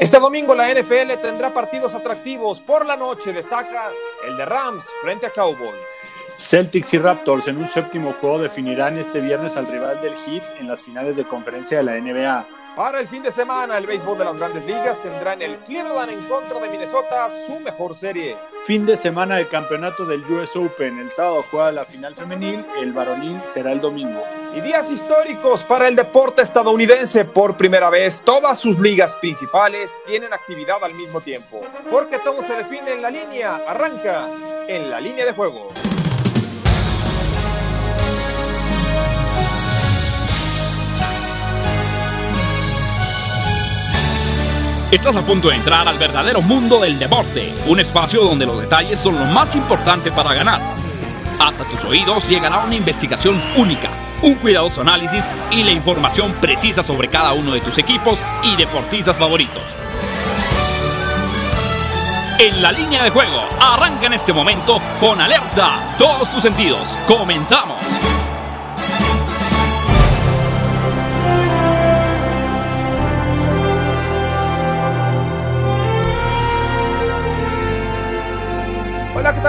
Este domingo la NFL tendrá partidos atractivos. Por la noche destaca el de Rams frente a Cowboys. Celtics y Raptors en un séptimo juego definirán este viernes al rival del Heat en las finales de conferencia de la NBA. Para el fin de semana, el béisbol de las grandes ligas tendrá en el Cleveland en contra de Minnesota su mejor serie. Fin de semana de campeonato del US Open. El sábado juega la final femenil, el varonil será el domingo. Y días históricos para el deporte estadounidense. Por primera vez, todas sus ligas principales tienen actividad al mismo tiempo. Porque todo se define en la línea. Arranca en la línea de juego. Estás a punto de entrar al verdadero mundo del deporte, un espacio donde los detalles son lo más importante para ganar. Hasta tus oídos llegará una investigación única, un cuidadoso análisis y la información precisa sobre cada uno de tus equipos y deportistas favoritos. En la línea de juego, arranca en este momento con alerta todos tus sentidos. Comenzamos.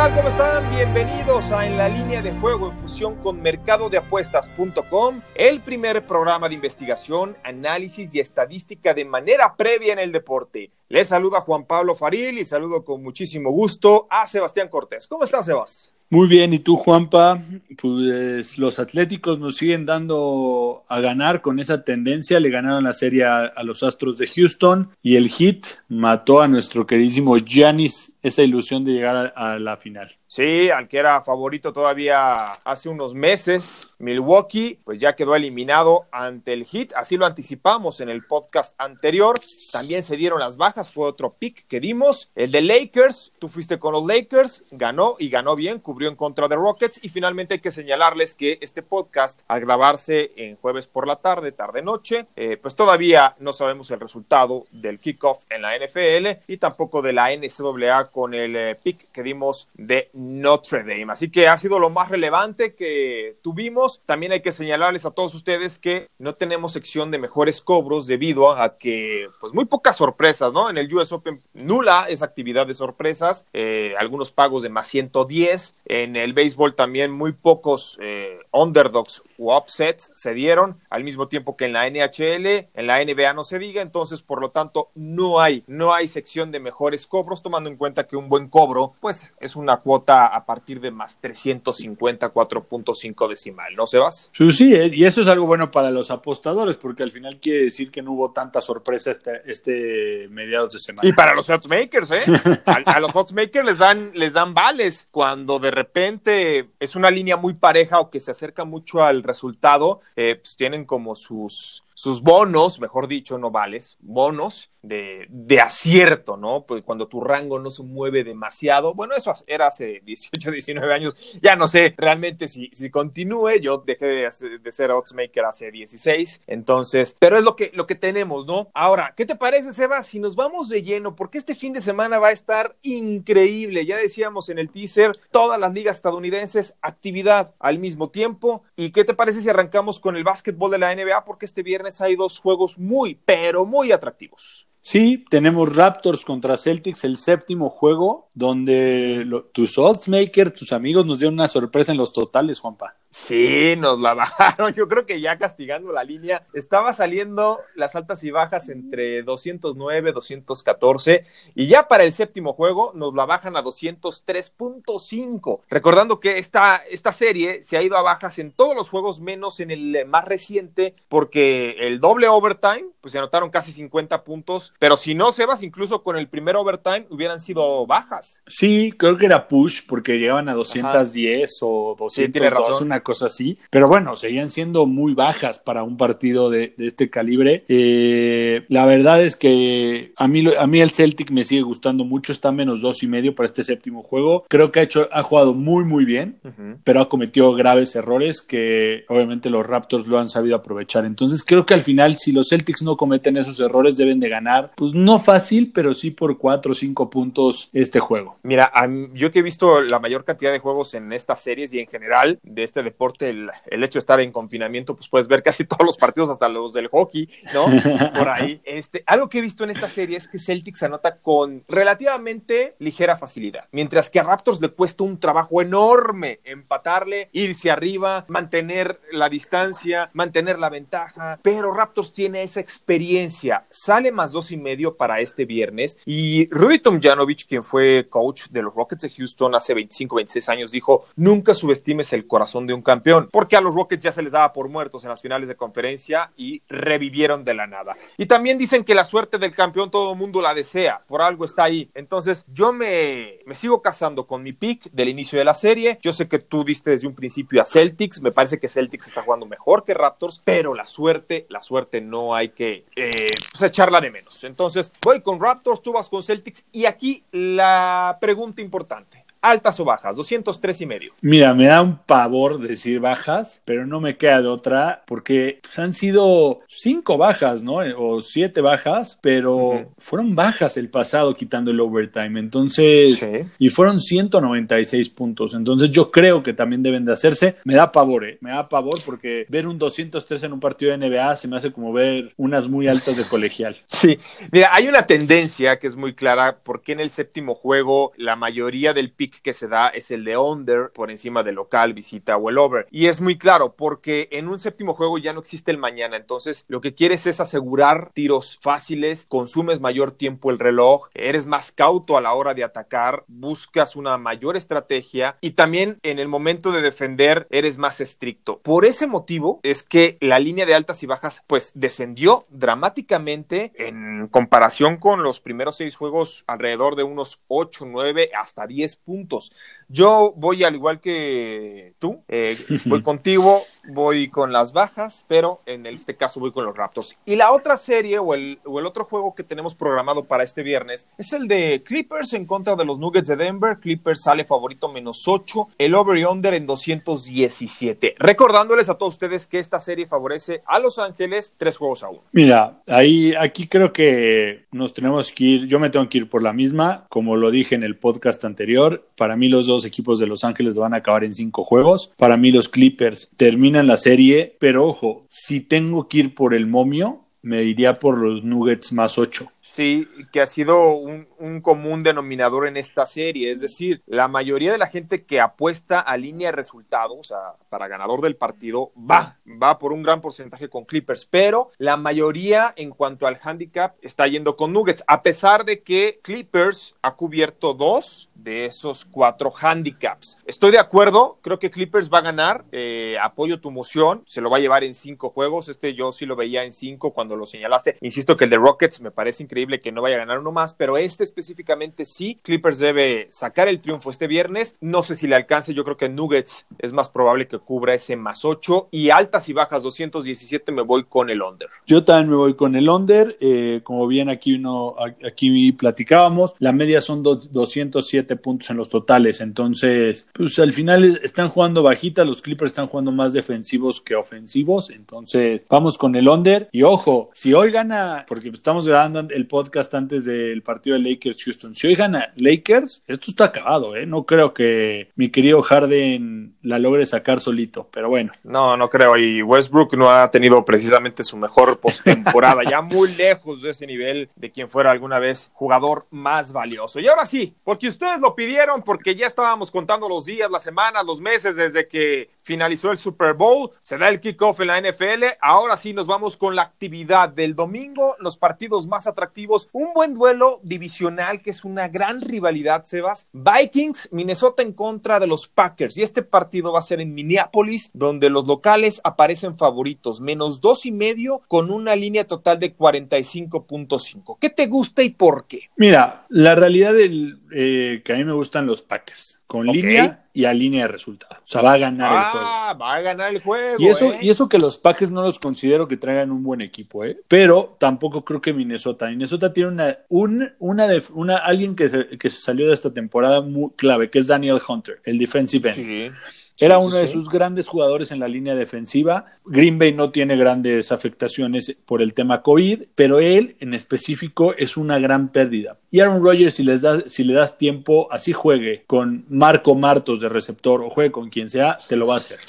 ¿Cómo están? Bienvenidos a En la línea de juego en fusión con mercadodeapuestas.com, el primer programa de investigación, análisis y estadística de manera previa en el deporte. Les saluda Juan Pablo Faril y saludo con muchísimo gusto a Sebastián Cortés. ¿Cómo estás, Sebas? Muy bien, ¿y tú, Juanpa? Pues los Atléticos nos siguen dando a ganar con esa tendencia. Le ganaron la serie a, a los Astros de Houston y el Hit mató a nuestro queridísimo Giannis esa ilusión de llegar a, a la final. Sí, al que era favorito todavía hace unos meses, Milwaukee, pues ya quedó eliminado ante el Heat, así lo anticipamos en el podcast anterior. También se dieron las bajas, fue otro pick que dimos. El de Lakers, tú fuiste con los Lakers, ganó y ganó bien, cubrió en contra de Rockets y finalmente hay que señalarles que este podcast, al grabarse en jueves por la tarde, tarde-noche, eh, pues todavía no sabemos el resultado del kickoff en la NFL y tampoco de la NCAA con el eh, pick que dimos de Notre Dame. Así que ha sido lo más relevante que tuvimos. También hay que señalarles a todos ustedes que no tenemos sección de mejores cobros debido a que, pues, muy pocas sorpresas, ¿no? En el US Open nula esa actividad de sorpresas. Eh, algunos pagos de más 110. En el béisbol también muy pocos eh, underdogs u upsets se dieron al mismo tiempo que en la NHL. En la NBA no se diga. Entonces, por lo tanto, no hay, no hay sección de mejores cobros, tomando en cuenta que un buen cobro, pues, es una cuota a partir de más 354.5 decimal, ¿no, Sebas? Pues sí, eh, y eso es algo bueno para los apostadores, porque al final quiere decir que no hubo tanta sorpresa este, este mediados de semana. Y para los oddsmakers, ¿eh? a, a, los oddsmakers les dan, les dan vales cuando de repente es una línea muy pareja o que se acerca mucho al resultado, eh, pues tienen como sus sus bonos, mejor dicho, no vales, bonos de, de, acierto, ¿no? Pues cuando tu rango no se mueve demasiado. Bueno, eso era hace 18, 19 años. Ya no sé realmente si, si continúe. Yo dejé de, de ser oddsmaker hace 16. Entonces, pero es lo que, lo que tenemos, ¿no? Ahora, ¿qué te parece, Seba? Si nos vamos de lleno, porque este fin de semana va a estar increíble. Ya decíamos en el teaser, todas las ligas estadounidenses, actividad al mismo tiempo. ¿Y qué te parece si arrancamos con el básquetbol de la NBA? Porque este viernes hay dos juegos muy, pero muy atractivos. Sí, tenemos Raptors contra Celtics, el séptimo juego, donde tus oddsmakers, tus amigos nos dieron una sorpresa en los totales, Juanpa. Sí, nos la bajaron. Yo creo que ya castigando la línea, estaba saliendo las altas y bajas entre 209, 214, y ya para el séptimo juego nos la bajan a 203.5. Recordando que esta, esta serie se ha ido a bajas en todos los juegos, menos en el más reciente, porque el doble overtime, pues se anotaron casi 50 puntos, pero si no, Sebas, incluso con el primer overtime hubieran sido bajas. Sí, creo que era push, porque llegaban a 210 Ajá. o 202, sí, una cosa así. Pero bueno, seguían siendo muy bajas para un partido de, de este calibre. Eh, la verdad es que a mí, a mí el Celtic me sigue gustando mucho. Está menos dos y medio para este séptimo juego. Creo que ha, hecho, ha jugado muy, muy bien, uh -huh. pero ha cometido graves errores que obviamente los Raptors lo han sabido aprovechar. Entonces creo que al final, si los Celtics no cometen esos errores, deben de ganar. Pues no fácil, pero sí por cuatro o cinco puntos este juego juego. Mira, yo que he visto la mayor cantidad de juegos en estas series y en general de este deporte, el, hecho de estar en confinamiento, pues puedes ver casi todos los partidos, hasta los del hockey, ¿no? Por ahí. Este, algo que he visto en esta serie es que Celtics anota con relativamente ligera facilidad, mientras que a Raptors le cuesta un trabajo enorme empatarle, irse arriba, mantener la distancia, mantener la ventaja, pero Raptors tiene esa experiencia. Sale más dos y medio para este viernes y Rudy Tomjanovich, quien fue coach de los Rockets de Houston hace 25, 26 años, dijo, nunca subestimes el corazón de un campeón, porque a los Rockets ya se les daba por muertos en las finales de conferencia y revivieron de la nada. Y también dicen que la suerte del campeón todo el mundo la desea, por algo está ahí. Entonces yo me, me sigo casando con mi pick del inicio de la serie. Yo sé que tú diste desde un principio a Celtics, me parece que Celtics está jugando mejor que Raptors, pero la suerte, la suerte no hay que eh, pues, echarla de menos. Entonces voy con Raptors, tú vas con Celtics y aquí la pregunta importante altas o bajas, 203 y medio. Mira, me da un pavor decir bajas, pero no me queda de otra porque pues, han sido cinco bajas, ¿no? O siete bajas, pero fueron bajas el pasado quitando el overtime. Entonces, y fueron 196 puntos. Entonces, yo creo que también deben de hacerse. Me da pavor, ¿eh? Me da pavor porque ver un 203 en un partido de NBA se me hace como ver unas muy altas de colegial. Sí, mira, hay una tendencia que es muy clara porque en el séptimo juego la mayoría del pick que se da es el de under por encima del local, visita o el over. Y es muy claro porque en un séptimo juego ya no existe el mañana. Entonces lo que quieres es asegurar tiros fáciles, consumes mayor tiempo el reloj, eres más cauto a la hora de atacar, buscas una mayor estrategia y también en el momento de defender eres más estricto. Por ese motivo es que la línea de altas y bajas pues descendió dramáticamente en comparación con los primeros seis juegos alrededor de unos 8, 9 hasta 10 puntos puntos yo voy al igual que tú, eh, voy contigo, voy con las bajas, pero en este caso voy con los Raptors. Y la otra serie o el, o el otro juego que tenemos programado para este viernes es el de Clippers en contra de los Nuggets de Denver. Clippers sale favorito menos 8, el over y under en 217. Recordándoles a todos ustedes que esta serie favorece a Los Ángeles tres juegos a uno. Mira, ahí aquí creo que nos tenemos que ir, yo me tengo que ir por la misma, como lo dije en el podcast anterior, para mí los dos equipos de Los Ángeles van a acabar en cinco juegos. Para mí los Clippers terminan la serie, pero ojo, si tengo que ir por el momio, me iría por los Nuggets más ocho. Sí, que ha sido un, común denominador en esta serie. Es decir, la mayoría de la gente que apuesta a línea de resultados, o sea, para ganador del partido, va, va por un gran porcentaje con Clippers, pero la mayoría en cuanto al handicap está yendo con Nuggets, a pesar de que Clippers ha cubierto dos de esos cuatro handicaps. Estoy de acuerdo, creo que Clippers va a ganar, eh, apoyo tu moción, se lo va a llevar en cinco juegos, este yo sí lo veía en cinco cuando lo señalaste, insisto que el de Rockets me parece increíble que no vaya a ganar uno más, pero este específicamente sí, Clippers debe sacar el triunfo este viernes. No sé si le alcance, yo creo que Nuggets es más probable que cubra ese más 8 y altas y bajas 217 me voy con el under. Yo también me voy con el under, eh, como bien aquí uno aquí platicábamos, la media son 207 puntos en los totales, entonces pues al final están jugando bajita, los Clippers están jugando más defensivos que ofensivos, entonces vamos con el under. Y ojo, si hoy gana, porque estamos grabando el podcast antes del partido de Lakers-Houston. Si hoy gana Lakers, esto está acabado, ¿eh? No creo que mi querido Harden la logre sacar solito, pero bueno. No, no creo. Y Westbrook no ha tenido precisamente su mejor postemporada, ya muy lejos de ese nivel de quien fuera alguna vez jugador más valioso. Y ahora sí, porque ustedes lo pidieron, porque ya estábamos contando los días, las semanas, los meses desde que finalizó el Super Bowl, se da el kickoff en la NFL. Ahora sí nos vamos con la actividad del domingo, los partidos más atractivos, un buen duelo divisional que es una gran rivalidad, Sebas. Vikings, Minnesota en contra de los Packers y este partido va a ser en Minneapolis, donde los locales aparecen favoritos, menos dos y medio con una línea total de 45.5. ¿Qué te gusta y por qué? Mira, la realidad del eh, que a mí me gustan los Packers con línea y a línea de resultado. O sea, va a ganar el juego. Ah, va a ganar el juego. Y eso, ¿eh? y eso que los Packers no los considero que traigan un buen equipo, ¿eh? Pero tampoco creo que Minnesota. Minnesota tiene una, un, una, una alguien que se, que se salió de esta temporada muy clave, que es Daniel Hunter, el defensive end. Era uno de sus grandes jugadores en la línea defensiva. Green Bay no tiene grandes afectaciones por el tema COVID, pero él en específico es una gran pérdida. Y Aaron Rodgers, si, les das, si le das tiempo, así juegue con Marco Martos de receptor o juegue con quien sea, te lo va a hacer.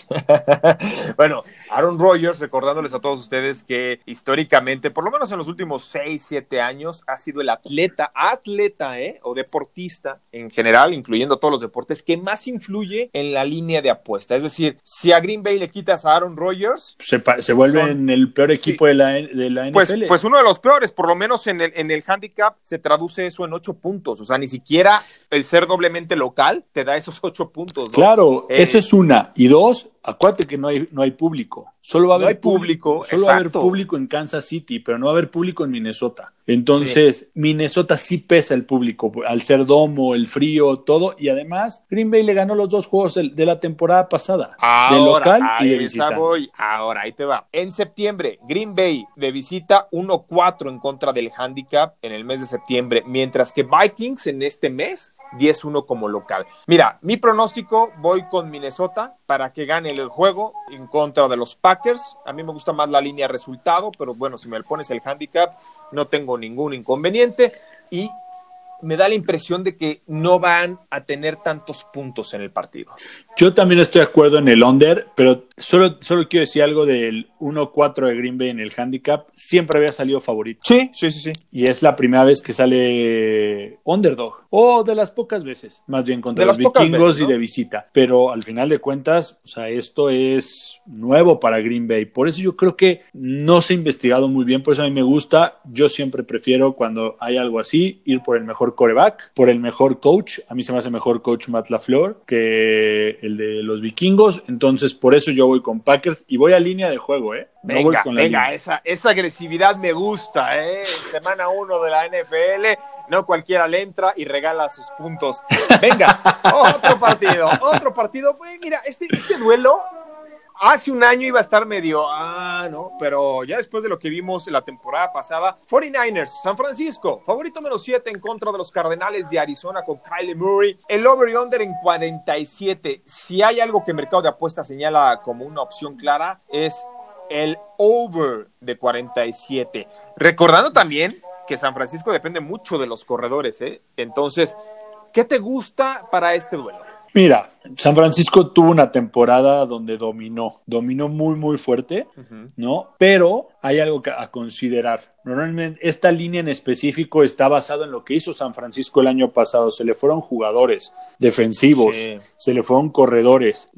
bueno, Aaron Rodgers, recordándoles a todos ustedes que históricamente, por lo menos en los últimos 6, 7 años, ha sido el atleta, atleta, ¿eh? O deportista en general, incluyendo todos los deportes, que más influye en la línea de apuesta. Es decir, si a Green Bay le quitas a Aaron Rodgers, se, se vuelve en el peor equipo de, la, de la NFL. Pues, pues uno de los peores, por lo menos en el, en el handicap se traduce eso en ocho puntos. O sea, ni siquiera el ser doblemente local te da esos ocho puntos. Claro, eh, esa es una. Y dos, acuérdate que no hay, no hay público. Solo va a haber público, solo va a haber público en Kansas City, pero no va a haber público en Minnesota. Entonces, Minnesota sí pesa el público, al ser domo, el frío, todo. Y además, Green Bay le ganó los dos juegos de la temporada pasada, de local y de visita. Ahora, ahí te va. En septiembre, Green Bay de visita 1-4 en contra del handicap en el mes de septiembre, mientras que Vikings en este mes 10-1 como local. Mira, mi pronóstico, voy con Minnesota para que gane el juego en contra de los Packers. A mí me gusta más la línea resultado, pero bueno, si me pones el handicap, no tengo ningún inconveniente. Y me da la impresión de que no van a tener tantos puntos en el partido. Yo también estoy de acuerdo en el under, pero solo, solo quiero decir algo del 1-4 de Green Bay en el handicap. Siempre había salido favorito. Sí, sí, sí, sí. Y es la primera vez que sale underdog. O de las pocas veces, más bien contra los vikingos y de visita. Pero al final de cuentas, o sea, esto es nuevo para Green Bay. Por eso yo creo que no se ha investigado muy bien, por eso a mí me gusta. Yo siempre prefiero cuando hay algo así, ir por el mejor coreback, por el mejor coach. A mí se me hace mejor coach Matt LaFleur que el de los vikingos. Entonces, por eso yo voy con Packers y voy a línea de juego, ¿eh? venga, venga, esa, esa agresividad me gusta, ¿eh? Semana 1 de la NFL no cualquiera le entra y regala sus puntos. Venga, otro partido, otro partido. Pues mira, este, este duelo hace un año iba a estar medio, ah, no, pero ya después de lo que vimos la temporada pasada, 49ers, San Francisco, favorito menos 7 en contra de los Cardenales de Arizona con Kylie Murray, el over y under en 47. Si hay algo que el mercado de apuestas señala como una opción clara, es el over de 47. Recordando también que San Francisco depende mucho de los corredores, ¿eh? Entonces, ¿qué te gusta para este duelo? Mira, San Francisco tuvo una temporada donde dominó, dominó muy, muy fuerte, ¿no? Pero hay algo que, a considerar. Normalmente esta línea en específico está basada en lo que hizo San Francisco el año pasado. Se le fueron jugadores defensivos, se le fueron corredores.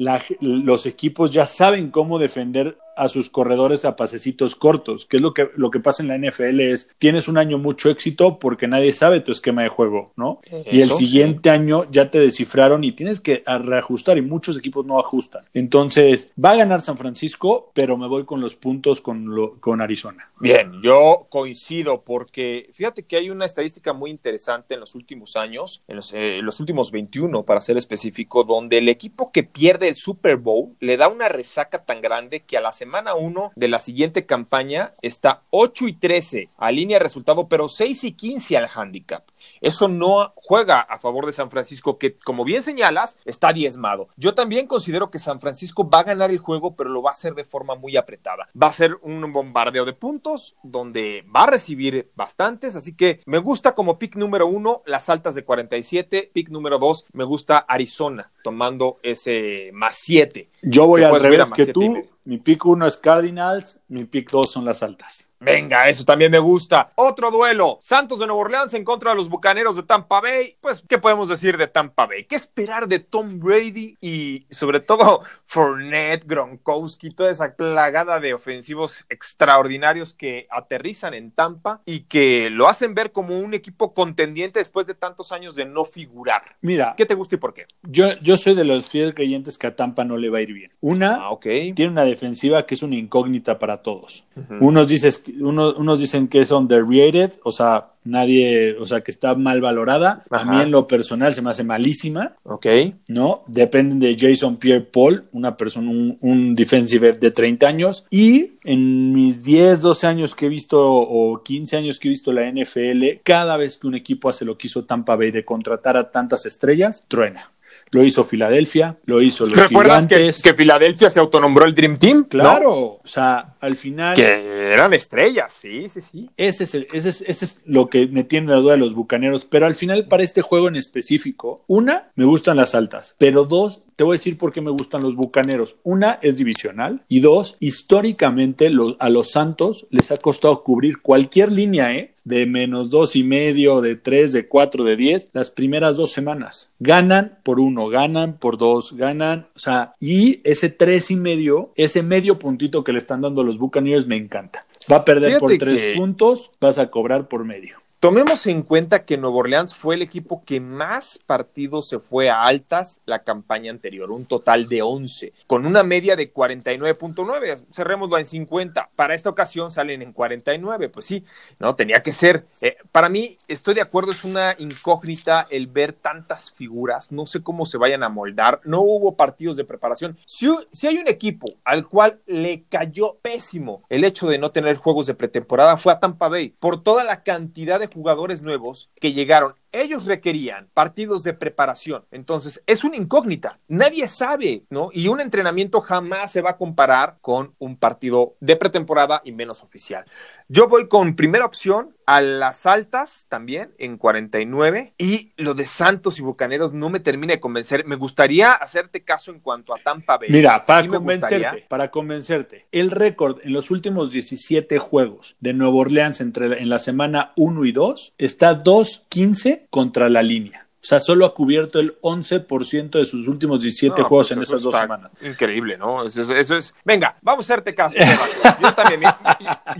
los equipos ya saben cómo defender a sus corredores a pasecitos cortos, que es lo que, lo que pasa en la NFL es, tienes un año mucho éxito porque nadie sabe tu esquema de juego, ¿no? y el siguiente año ya te descifraron y tienes que reajustar y muchos equipos no ajustan. Entonces, va a ganar San Francisco, pero me voy con los puntos con, lo, con Arizona. Bien, yo coincido porque fíjate que hay una estadística muy interesante en los últimos años, en los, eh, los últimos 21 para ser específico, donde el equipo que pierde el Super Bowl le da una resaca tan grande que a la semana 1 de la siguiente campaña está 8 y 13 a línea de resultado, pero 6 y 15 al handicap. Eso no juega a favor de San Francisco, que como bien señalas, está diezmado. Yo también considero que San Francisco va a ganar el juego, pero lo va a hacer de forma muy apretada. Va a ser un bombardeo de puntos donde va a recibir bastantes, así que me gusta como pick número uno las altas de 47, pick número dos me gusta Arizona tomando ese más 7. Yo voy al revés que tú, mi pick uno es Cardinals, mi pick dos son las altas. Venga, eso también me gusta. Otro duelo. Santos de Nueva Orleans en contra de los Bucaneros de Tampa Bay. Pues, ¿qué podemos decir de Tampa Bay? ¿Qué esperar de Tom Brady y sobre todo Fournette, Gronkowski, toda esa plagada de ofensivos extraordinarios que aterrizan en Tampa y que lo hacen ver como un equipo contendiente después de tantos años de no figurar? Mira, ¿qué te gusta y por qué? Yo, yo soy de los fieles creyentes que a Tampa no le va a ir bien. Una, ah, tiene una defensiva que es una incógnita para todos. Unos dices unos dicen que es underrated, o sea, nadie, o sea, que está mal valorada. A mí en lo personal se me hace malísima. Ok. ¿No? Dependen de Jason Pierre Paul, una persona, un, defensive de 30 años. Y en mis 10, 12 años que he visto, o 15 años que he visto la NFL, cada vez que un equipo hace lo que hizo Tampa Bay de contratar a tantas estrellas, truena. lo hizo Filadelfia, lo hizo los ¿Recuerdas Que, que, Filadelfia se autonombró el Dream Team? Claro, o sea, al final... Que eran estrellas, sí, sí, sí. Ese es, ese es, ese es lo que me tiene la duda de los Bucaneros, pero al final para este juego en específico, una, me gustan las altas, pero dos, te voy a decir por qué me gustan los bucaneros. Una es divisional y dos, históricamente a los Santos les ha costado cubrir cualquier línea, ¿eh? De menos dos y medio, de tres, de cuatro, de diez, las primeras dos semanas. Ganan por uno, ganan por dos, ganan, o sea, y ese tres y medio, ese medio puntito que le están dando los Buccaneers me encanta. Va a perder por tres puntos, vas a cobrar por medio. Tomemos en cuenta que Nuevo Orleans fue el equipo que más partidos se fue a altas la campaña anterior, un total de 11, con una media de 49.9, cerrémoslo en 50. Para esta ocasión salen en 49, pues sí, no, tenía que ser. Eh, para mí, estoy de acuerdo, es una incógnita el ver tantas figuras, no sé cómo se vayan a moldar, no hubo partidos de preparación. Si, si hay un equipo al cual le cayó pésimo el hecho de no tener juegos de pretemporada, fue a Tampa Bay, por toda la cantidad de jugadores nuevos que llegaron ellos requerían partidos de preparación. Entonces, es una incógnita. Nadie sabe, ¿no? Y un entrenamiento jamás se va a comparar con un partido de pretemporada y menos oficial. Yo voy con primera opción a las altas también en 49 y lo de Santos y Bucaneros no me termina de convencer. Me gustaría hacerte caso en cuanto a Tampa Bay. Mira, para convencerte, para convencerte, el récord en los últimos 17 juegos de Nueva Orleans entre en la semana 1 y 2 está 2-15 contra la línea. O sea, solo ha cubierto el 11% de sus últimos 17 juegos pues en esas dos semanas. Increíble, ¿no? Eso, es. Venga, vamos a hacerte caso. yo también.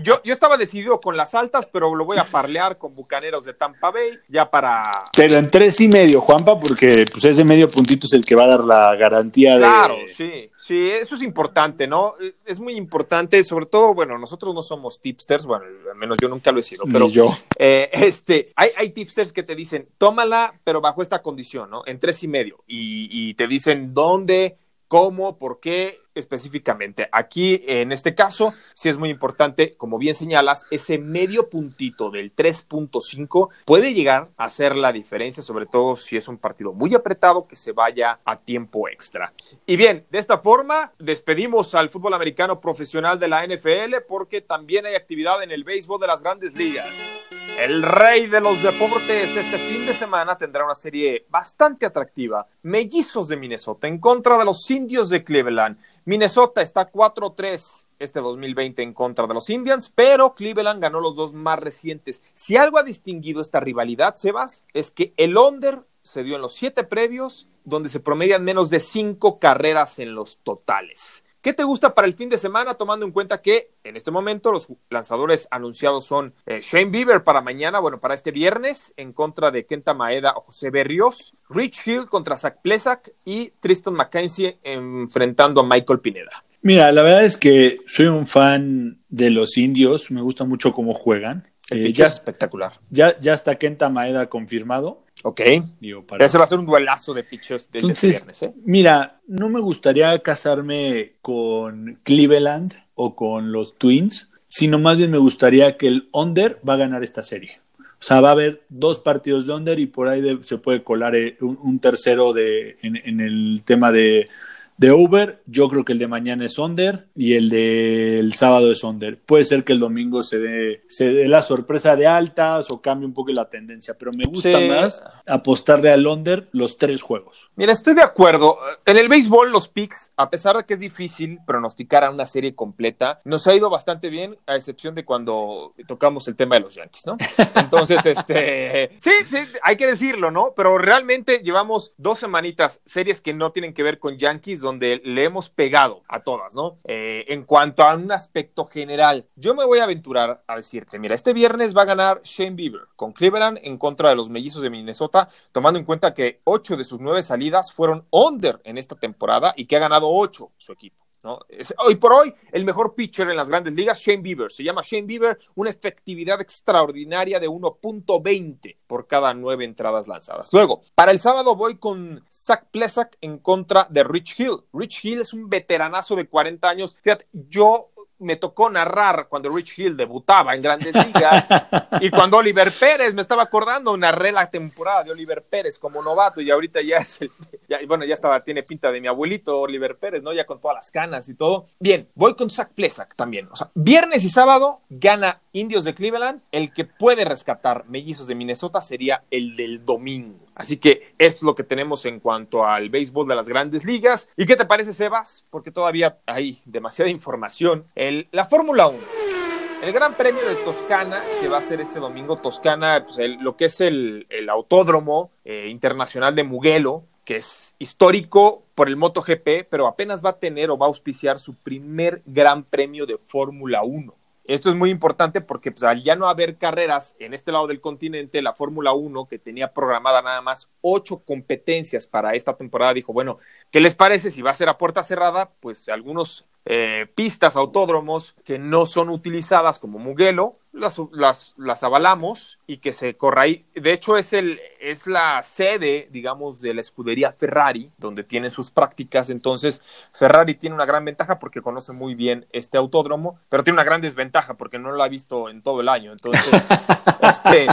Yo, yo, estaba decidido con las altas, pero lo voy a parlear con Bucaneros de Tampa Bay, ya para. Pero en tres y medio, Juanpa, porque pues ese medio puntito es el que va a dar la garantía de. Claro, sí. Sí, eso es importante, ¿no? Es muy importante, sobre todo, bueno, nosotros no somos tipsters, bueno, al menos yo nunca lo he sido, pero yo. Eh, este, hay, hay tipsters que te dicen, tómala, pero bajo esta condición, ¿no? En tres y medio, y, y te dicen dónde, cómo, por qué específicamente. Aquí, en este caso, sí es muy importante, como bien señalas, ese medio puntito del 3.5 puede llegar a hacer la diferencia, sobre todo si es un partido muy apretado que se vaya a tiempo extra. Y bien, de esta forma, despedimos al fútbol americano profesional de la NFL porque también hay actividad en el béisbol de las grandes ligas. El rey de los deportes este fin de semana tendrá una serie bastante atractiva. Mellizos de Minnesota en contra de los indios de Cleveland. Minnesota está 4-3 este 2020 en contra de los Indians, pero Cleveland ganó los dos más recientes. Si algo ha distinguido esta rivalidad, Sebas, es que el under se dio en los siete previos, donde se promedian menos de cinco carreras en los totales. ¿Qué te gusta para el fin de semana, tomando en cuenta que en este momento los lanzadores anunciados son eh, Shane Bieber para mañana, bueno, para este viernes, en contra de Kenta Maeda o José Berrios, Rich Hill contra Zach Plesak y Tristan McKenzie enfrentando a Michael Pineda? Mira, la verdad es que soy un fan de los indios, me gusta mucho cómo juegan. El eh, ya, es espectacular. Ya, ya está Kenta Maeda confirmado. Ok. Ese va a ser un duelazo de pitchers del este viernes. ¿eh? Mira, no me gustaría casarme con Cleveland o con los Twins, sino más bien me gustaría que el under va a ganar esta serie. O sea, va a haber dos partidos de under y por ahí se puede colar eh, un, tercero de, en el tema de de Uber, yo creo que el de mañana es under y el del sábado es under. Puede ser que el domingo se dé, se dé la sorpresa de altas o cambie un poco la tendencia, pero me gusta más apostarle al under los tres juegos. Mira, estoy de acuerdo. En el béisbol, los picks, a pesar de que es difícil pronosticar a una serie completa, nos ha ido bastante bien, a excepción de cuando tocamos el tema de los Yankees, ¿no? Entonces, este, sí, sí, hay que decirlo, ¿no? Pero realmente llevamos dos semanitas series que no tienen que ver con Yankees donde le hemos pegado a todas, ¿no? Eh, en cuanto a un aspecto general, yo me voy a aventurar a decirte, mira, este viernes va a ganar Shane Bieber con Cleveland en contra de los mellizos de Minnesota, tomando en cuenta que ocho de sus nueve salidas fueron under en esta temporada y que ha ganado ocho su equipo. Hoy por hoy, el mejor pitcher en las grandes ligas, Shane Bieber. Se llama Shane Bieber, una efectividad extraordinaria de 1.20 por cada nueve entradas lanzadas. Luego, para el sábado voy con Zach Plesak en contra de Rich Hill. Rich Hill es un veteranazo de 40 años. Fíjate, yo me tocó narrar cuando Rich Hill debutaba en grandes ligas y cuando Oliver Pérez, me estaba acordando, narré la temporada de Oliver Pérez como novato y ahorita ya es Ya, bueno, ya estaba, tiene pinta de mi abuelito Oliver Pérez, ¿no? Ya con todas las canas y todo. Bien, voy con Zach Plesak también. O sea, viernes y sábado gana Indios de Cleveland. El que puede rescatar mellizos de Minnesota sería el del domingo. Así que esto es lo que tenemos en cuanto al béisbol de las grandes ligas. ¿Y qué te parece, Sebas? Porque todavía hay demasiada información. La Fórmula 1. El Gran Premio de Toscana, que va a ser este domingo, Toscana, pues lo que es el, autódromo eh, internacional de Mugello, que es histórico por el MotoGP, pero apenas va a tener o va a auspiciar su primer Gran Premio de Fórmula 1. Esto es muy importante porque pues, al ya no haber carreras en este lado del continente, la Fórmula 1, que tenía programada nada más ocho competencias para esta temporada, dijo, bueno, ¿qué les parece si va a ser a puerta cerrada? Pues algunos eh, pistas, autódromos que no son utilizadas como Mugello, las, las, las, avalamos y que se corra ahí. De hecho, es, el, es la sede, digamos, de la escudería Ferrari, donde tienen sus prácticas. Entonces, Ferrari tiene una gran ventaja porque conoce muy bien este autódromo, pero tiene una gran desventaja porque no lo ha visto en todo el año. Entonces, este,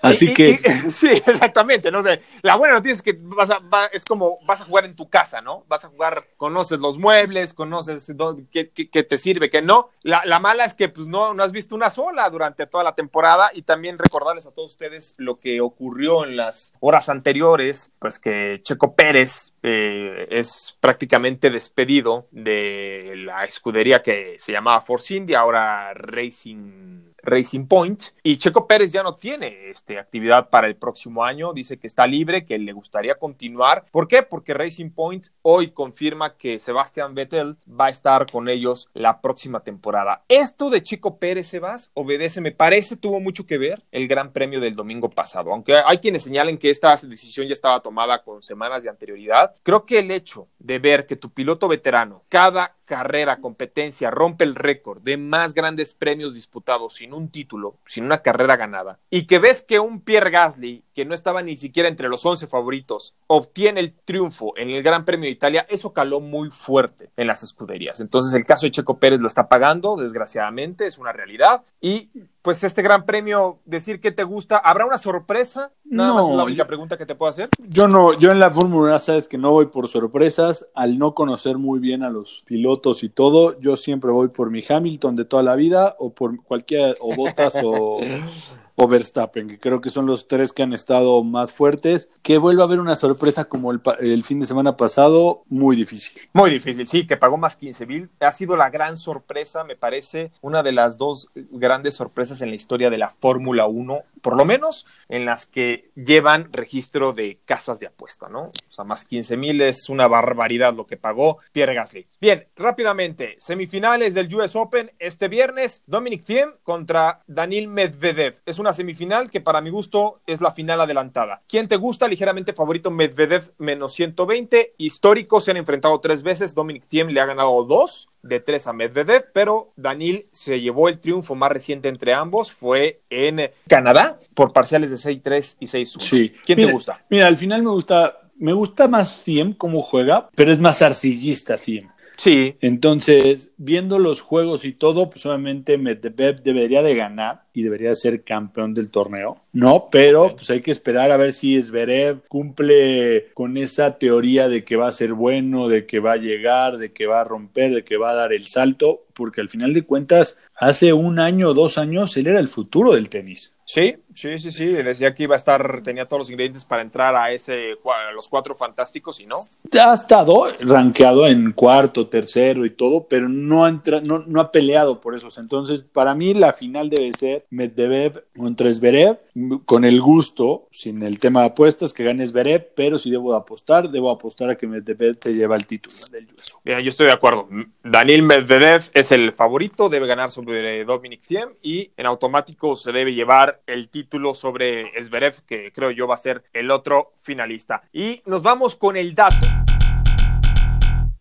así que. sí, exactamente. ¿no? sé la buena noticia es que vas a, es como vas a jugar en tu casa, ¿no? Vas a jugar, conoces los muebles, conoces qué, te sirve, qué no. La, la, mala es que pues, no, no has visto una sola durante toda la temporada y también recordarles a todos ustedes lo que ocurrió en las horas anteriores, pues que Checo Pérez eh, es prácticamente despedido de la escudería que se llamaba Force India, ahora Racing Racing Point. Y Checo Pérez ya no tiene este, actividad para el próximo año. Dice que está libre, que le gustaría continuar. ¿Por qué? Porque Racing Point hoy confirma que Sebastián Vettel va a estar con ellos la próxima temporada. Esto de Checo Pérez, Sebas, obedece, me parece, tuvo mucho que ver el Gran Premio del domingo pasado. Aunque hay quienes señalen que esta decisión ya estaba tomada con semanas de anterioridad, creo que el hecho de ver que tu piloto veterano, cada carrera, competencia, rompe el récord de más grandes premios disputados sin un título, sin una carrera ganada, y que ves que un Pierre Gasly, que no estaba ni siquiera entre los 11 favoritos, obtiene el triunfo en el Gran Premio de Italia, eso caló muy fuerte en las escuderías. Entonces el caso de Checo Pérez lo está pagando, desgraciadamente, es una realidad, y pues este gran premio, decir que te gusta, ¿habrá una sorpresa? Nada no, más es la única pregunta que te puedo hacer. Yo no, yo en la Fórmula 1 sabes que no voy por sorpresas, al no conocer muy bien a los pilotos y todo, yo siempre voy por mi Hamilton de toda la vida o por cualquier, o Bottas o, o Verstappen, que creo que son los tres que han estado más fuertes. Que vuelva a haber una sorpresa como el, fin de semana pasado, muy difícil. Muy difícil, sí, que pagó más 15 mil. Ha sido la gran sorpresa, me parece, una de las dos grandes sorpresas en la historia de la Fórmula 1, por lo menos en las que llevan registro de casas de apuesta, ¿no? O sea, más 15 mil es una barbaridad lo que pagó Pierre Gasly. Bien, rápidamente, semifinales del US Open este viernes, Dominic Thiem contra Daniil Medvedev. Es una semifinal que para mi gusto es la final adelantada. ¿Quién te gusta? Ligeramente favorito Medvedev menos 120. Histórico, se han enfrentado tres veces. Dominic Thiem le ha ganado dos de tres a Medvedev, pero Daniel se llevó el triunfo más reciente entre ambos. Fue en Canadá por parciales de 6-3 y 6-1. Sí. ¿Quién te gusta? Mira, al final me gusta me gusta más Thiem como juega, pero es más arcillista Thiem. Sí. Entonces, viendo los juegos y todo, pues obviamente Medvedev debería de ganar y debería de ser campeón del torneo. No, pero pues hay que esperar a ver si Zverev cumple con esa teoría de que va a ser bueno, de que va a llegar, de que va a romper, de que va a dar el salto, porque al final de cuentas, hace un año o dos años él era el futuro del tenis. Sí, sí, sí, sí. Decía que iba a estar, tenía todos los ingredientes para entrar a ese, los cuatro fantásticos y no. Ha estado rankeado en cuarto, tercero y todo, pero no ha, no, no ha peleado por esos. Entonces, para mí la final debe ser Medvedev contra Zverev, con el gusto, sin el tema de apuestas, que gane Zverev, pero si debo apostar, debo apostar a que Medvedev te lleva el título del US. Bien, yo estoy de acuerdo. Daniel Medvedev es el favorito, debe ganar sobre Dominic Thiem y en automático se debe llevar el título sobre Zverev, que creo yo va a ser el otro finalista. Y nos vamos con el dato.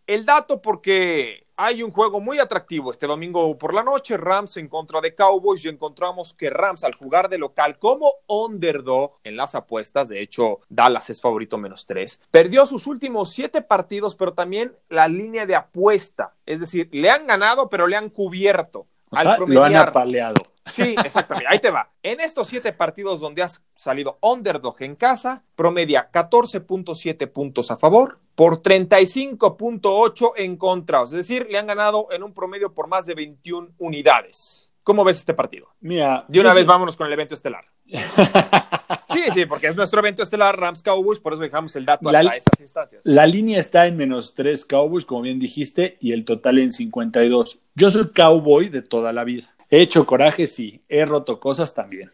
El dato porque hay un juego muy atractivo este domingo por la noche, Rams en contra de Cowboys. Y encontramos que Rams al jugar de local como underdog en las apuestas, de hecho Dallas es favorito menos tres, perdió sus últimos siete partidos, pero también la línea de apuesta, es decir, le han ganado pero le han cubierto al Lo han apaleado. Sí, exactamente. Ahí te va. En estos siete partidos donde has salido underdog en casa, promedia 14.7 puntos a favor por 35.8 en contra. Es decir, le han ganado en un promedio por más de 21 unidades. ¿Cómo ves este partido? Mira. De una vez vámonos con el evento estelar. sí, sí, porque es nuestro evento estelar, Rams Cowboys, por eso dejamos el dato hasta estas instancias. La línea está en menos 3 Cowboys, como bien dijiste, y el total en 52. Yo soy cowboy de toda la vida. He hecho coraje, sí. He roto cosas también.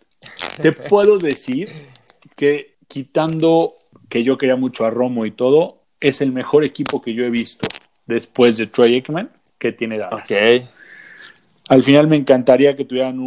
Te puedo decir que quitando que yo quería mucho a Romo y todo, es el mejor equipo que yo he visto después de Troy Aikman que tiene Dallas. Ok. Al final me encantaría que tuvieran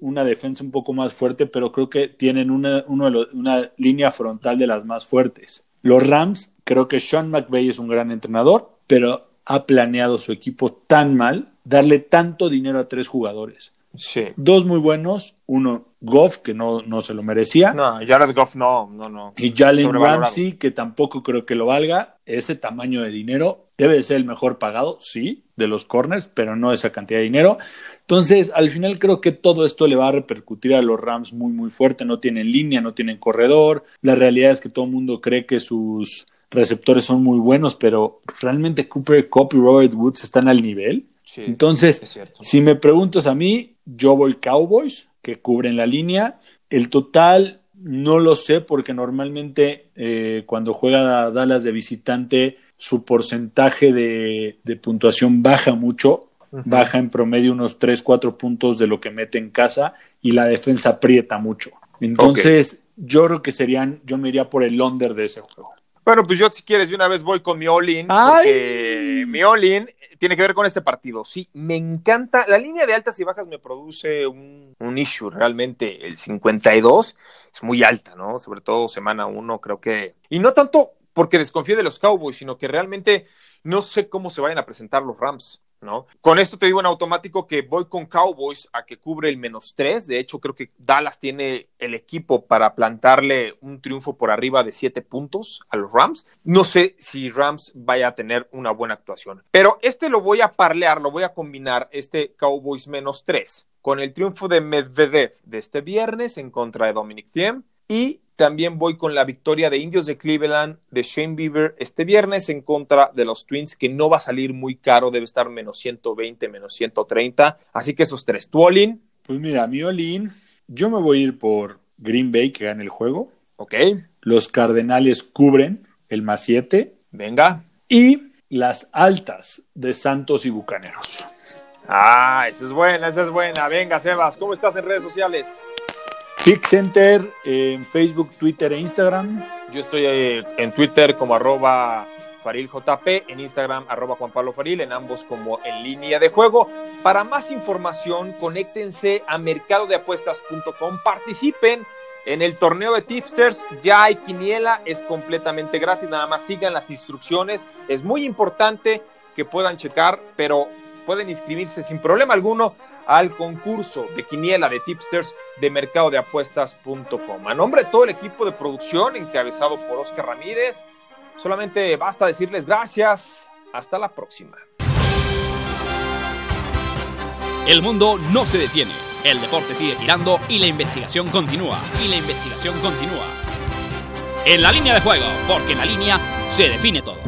una defensa un poco más fuerte, pero creo que tienen una, una línea frontal de las más fuertes. Los Rams, creo que Sean McVay es un gran entrenador, pero ha planeado su equipo tan mal darle tanto dinero a tres jugadores. Sí. Dos muy buenos, uno Goff, que no, no se lo merecía. No, Jared Goff no, no, no. Y Jalen Ramsey, que tampoco creo que lo valga. Ese tamaño de dinero debe de ser el mejor pagado, sí, de los corners, pero no esa cantidad de dinero. Entonces, al final creo que todo esto le va a repercutir a los Rams muy, muy fuerte. No tienen línea, no tienen corredor. La realidad es que todo el mundo cree que sus receptores son muy buenos, pero realmente Cooper Cup y Robert Woods están al nivel. Entonces, si me preguntas a mí, yo voy Cowboys, que cubren la línea. El total no lo sé porque normalmente eh, cuando juega Dallas de visitante, su porcentaje de, puntuación baja mucho. Baja en promedio unos 3, 4 puntos de lo que mete en casa y la defensa aprieta mucho. Entonces, yo creo que serían, yo me iría por el under de ese juego. Bueno, pues yo si quieres de una vez voy con mi all-in, porque mi all-in tiene que ver con este partido. Sí, me encanta. La línea de altas y bajas me produce un, un issue realmente. El 52 es muy alta, ¿no? Sobre todo semana 1, creo que. Y no tanto porque desconfíe de los Cowboys, sino que realmente no sé cómo se vayan a presentar los Rams. Con esto te digo en automático que voy con Cowboys a que cubre el menos tres. De hecho, creo que Dallas tiene el equipo para plantarle un triunfo por arriba de siete puntos a los Rams. No sé si Rams vaya a tener una buena actuación, pero este lo voy a parlear, lo voy a combinar, este Cowboys menos tres, con el triunfo de Medvedev de este viernes en contra de Dominic Thiem y también voy con la victoria de Indios de Cleveland de Shane Bieber este viernes en contra de los Twins, que no va a salir muy caro, debe estar menos 120, menos 130. Así que esos tres. ¿Tu Olin? Pues mira, mi Olin, yo me voy a ir por Green Bay que gane el juego. Ok. Los Cardenales cubren el más 7. Venga. Y las altas de Santos y Bucaneros. Ah, esa es buena, esa es buena. Venga, Sebas, ¿cómo estás en redes sociales? Center en Facebook, Twitter e Instagram. Yo estoy eh, en Twitter como arroba FarilJP, en Instagram arroba Juan Pablo Faril, en ambos como en línea de juego. Para más información, conéctense a mercadodeapuestas.com, participen en el torneo de tipsters, ya hay quiniela, es completamente gratis, nada más sigan las instrucciones, es muy importante que puedan checar, pero pueden inscribirse sin problema alguno al concurso de quiniela de tipsters de mercadodeapuestas.com. A nombre de todo el equipo de producción encabezado por Oscar Ramírez, solamente basta decirles gracias. Hasta la próxima. El mundo no se detiene. El deporte sigue girando y la investigación continúa. Y la investigación continúa. En la línea de juego, porque en la línea se define todo.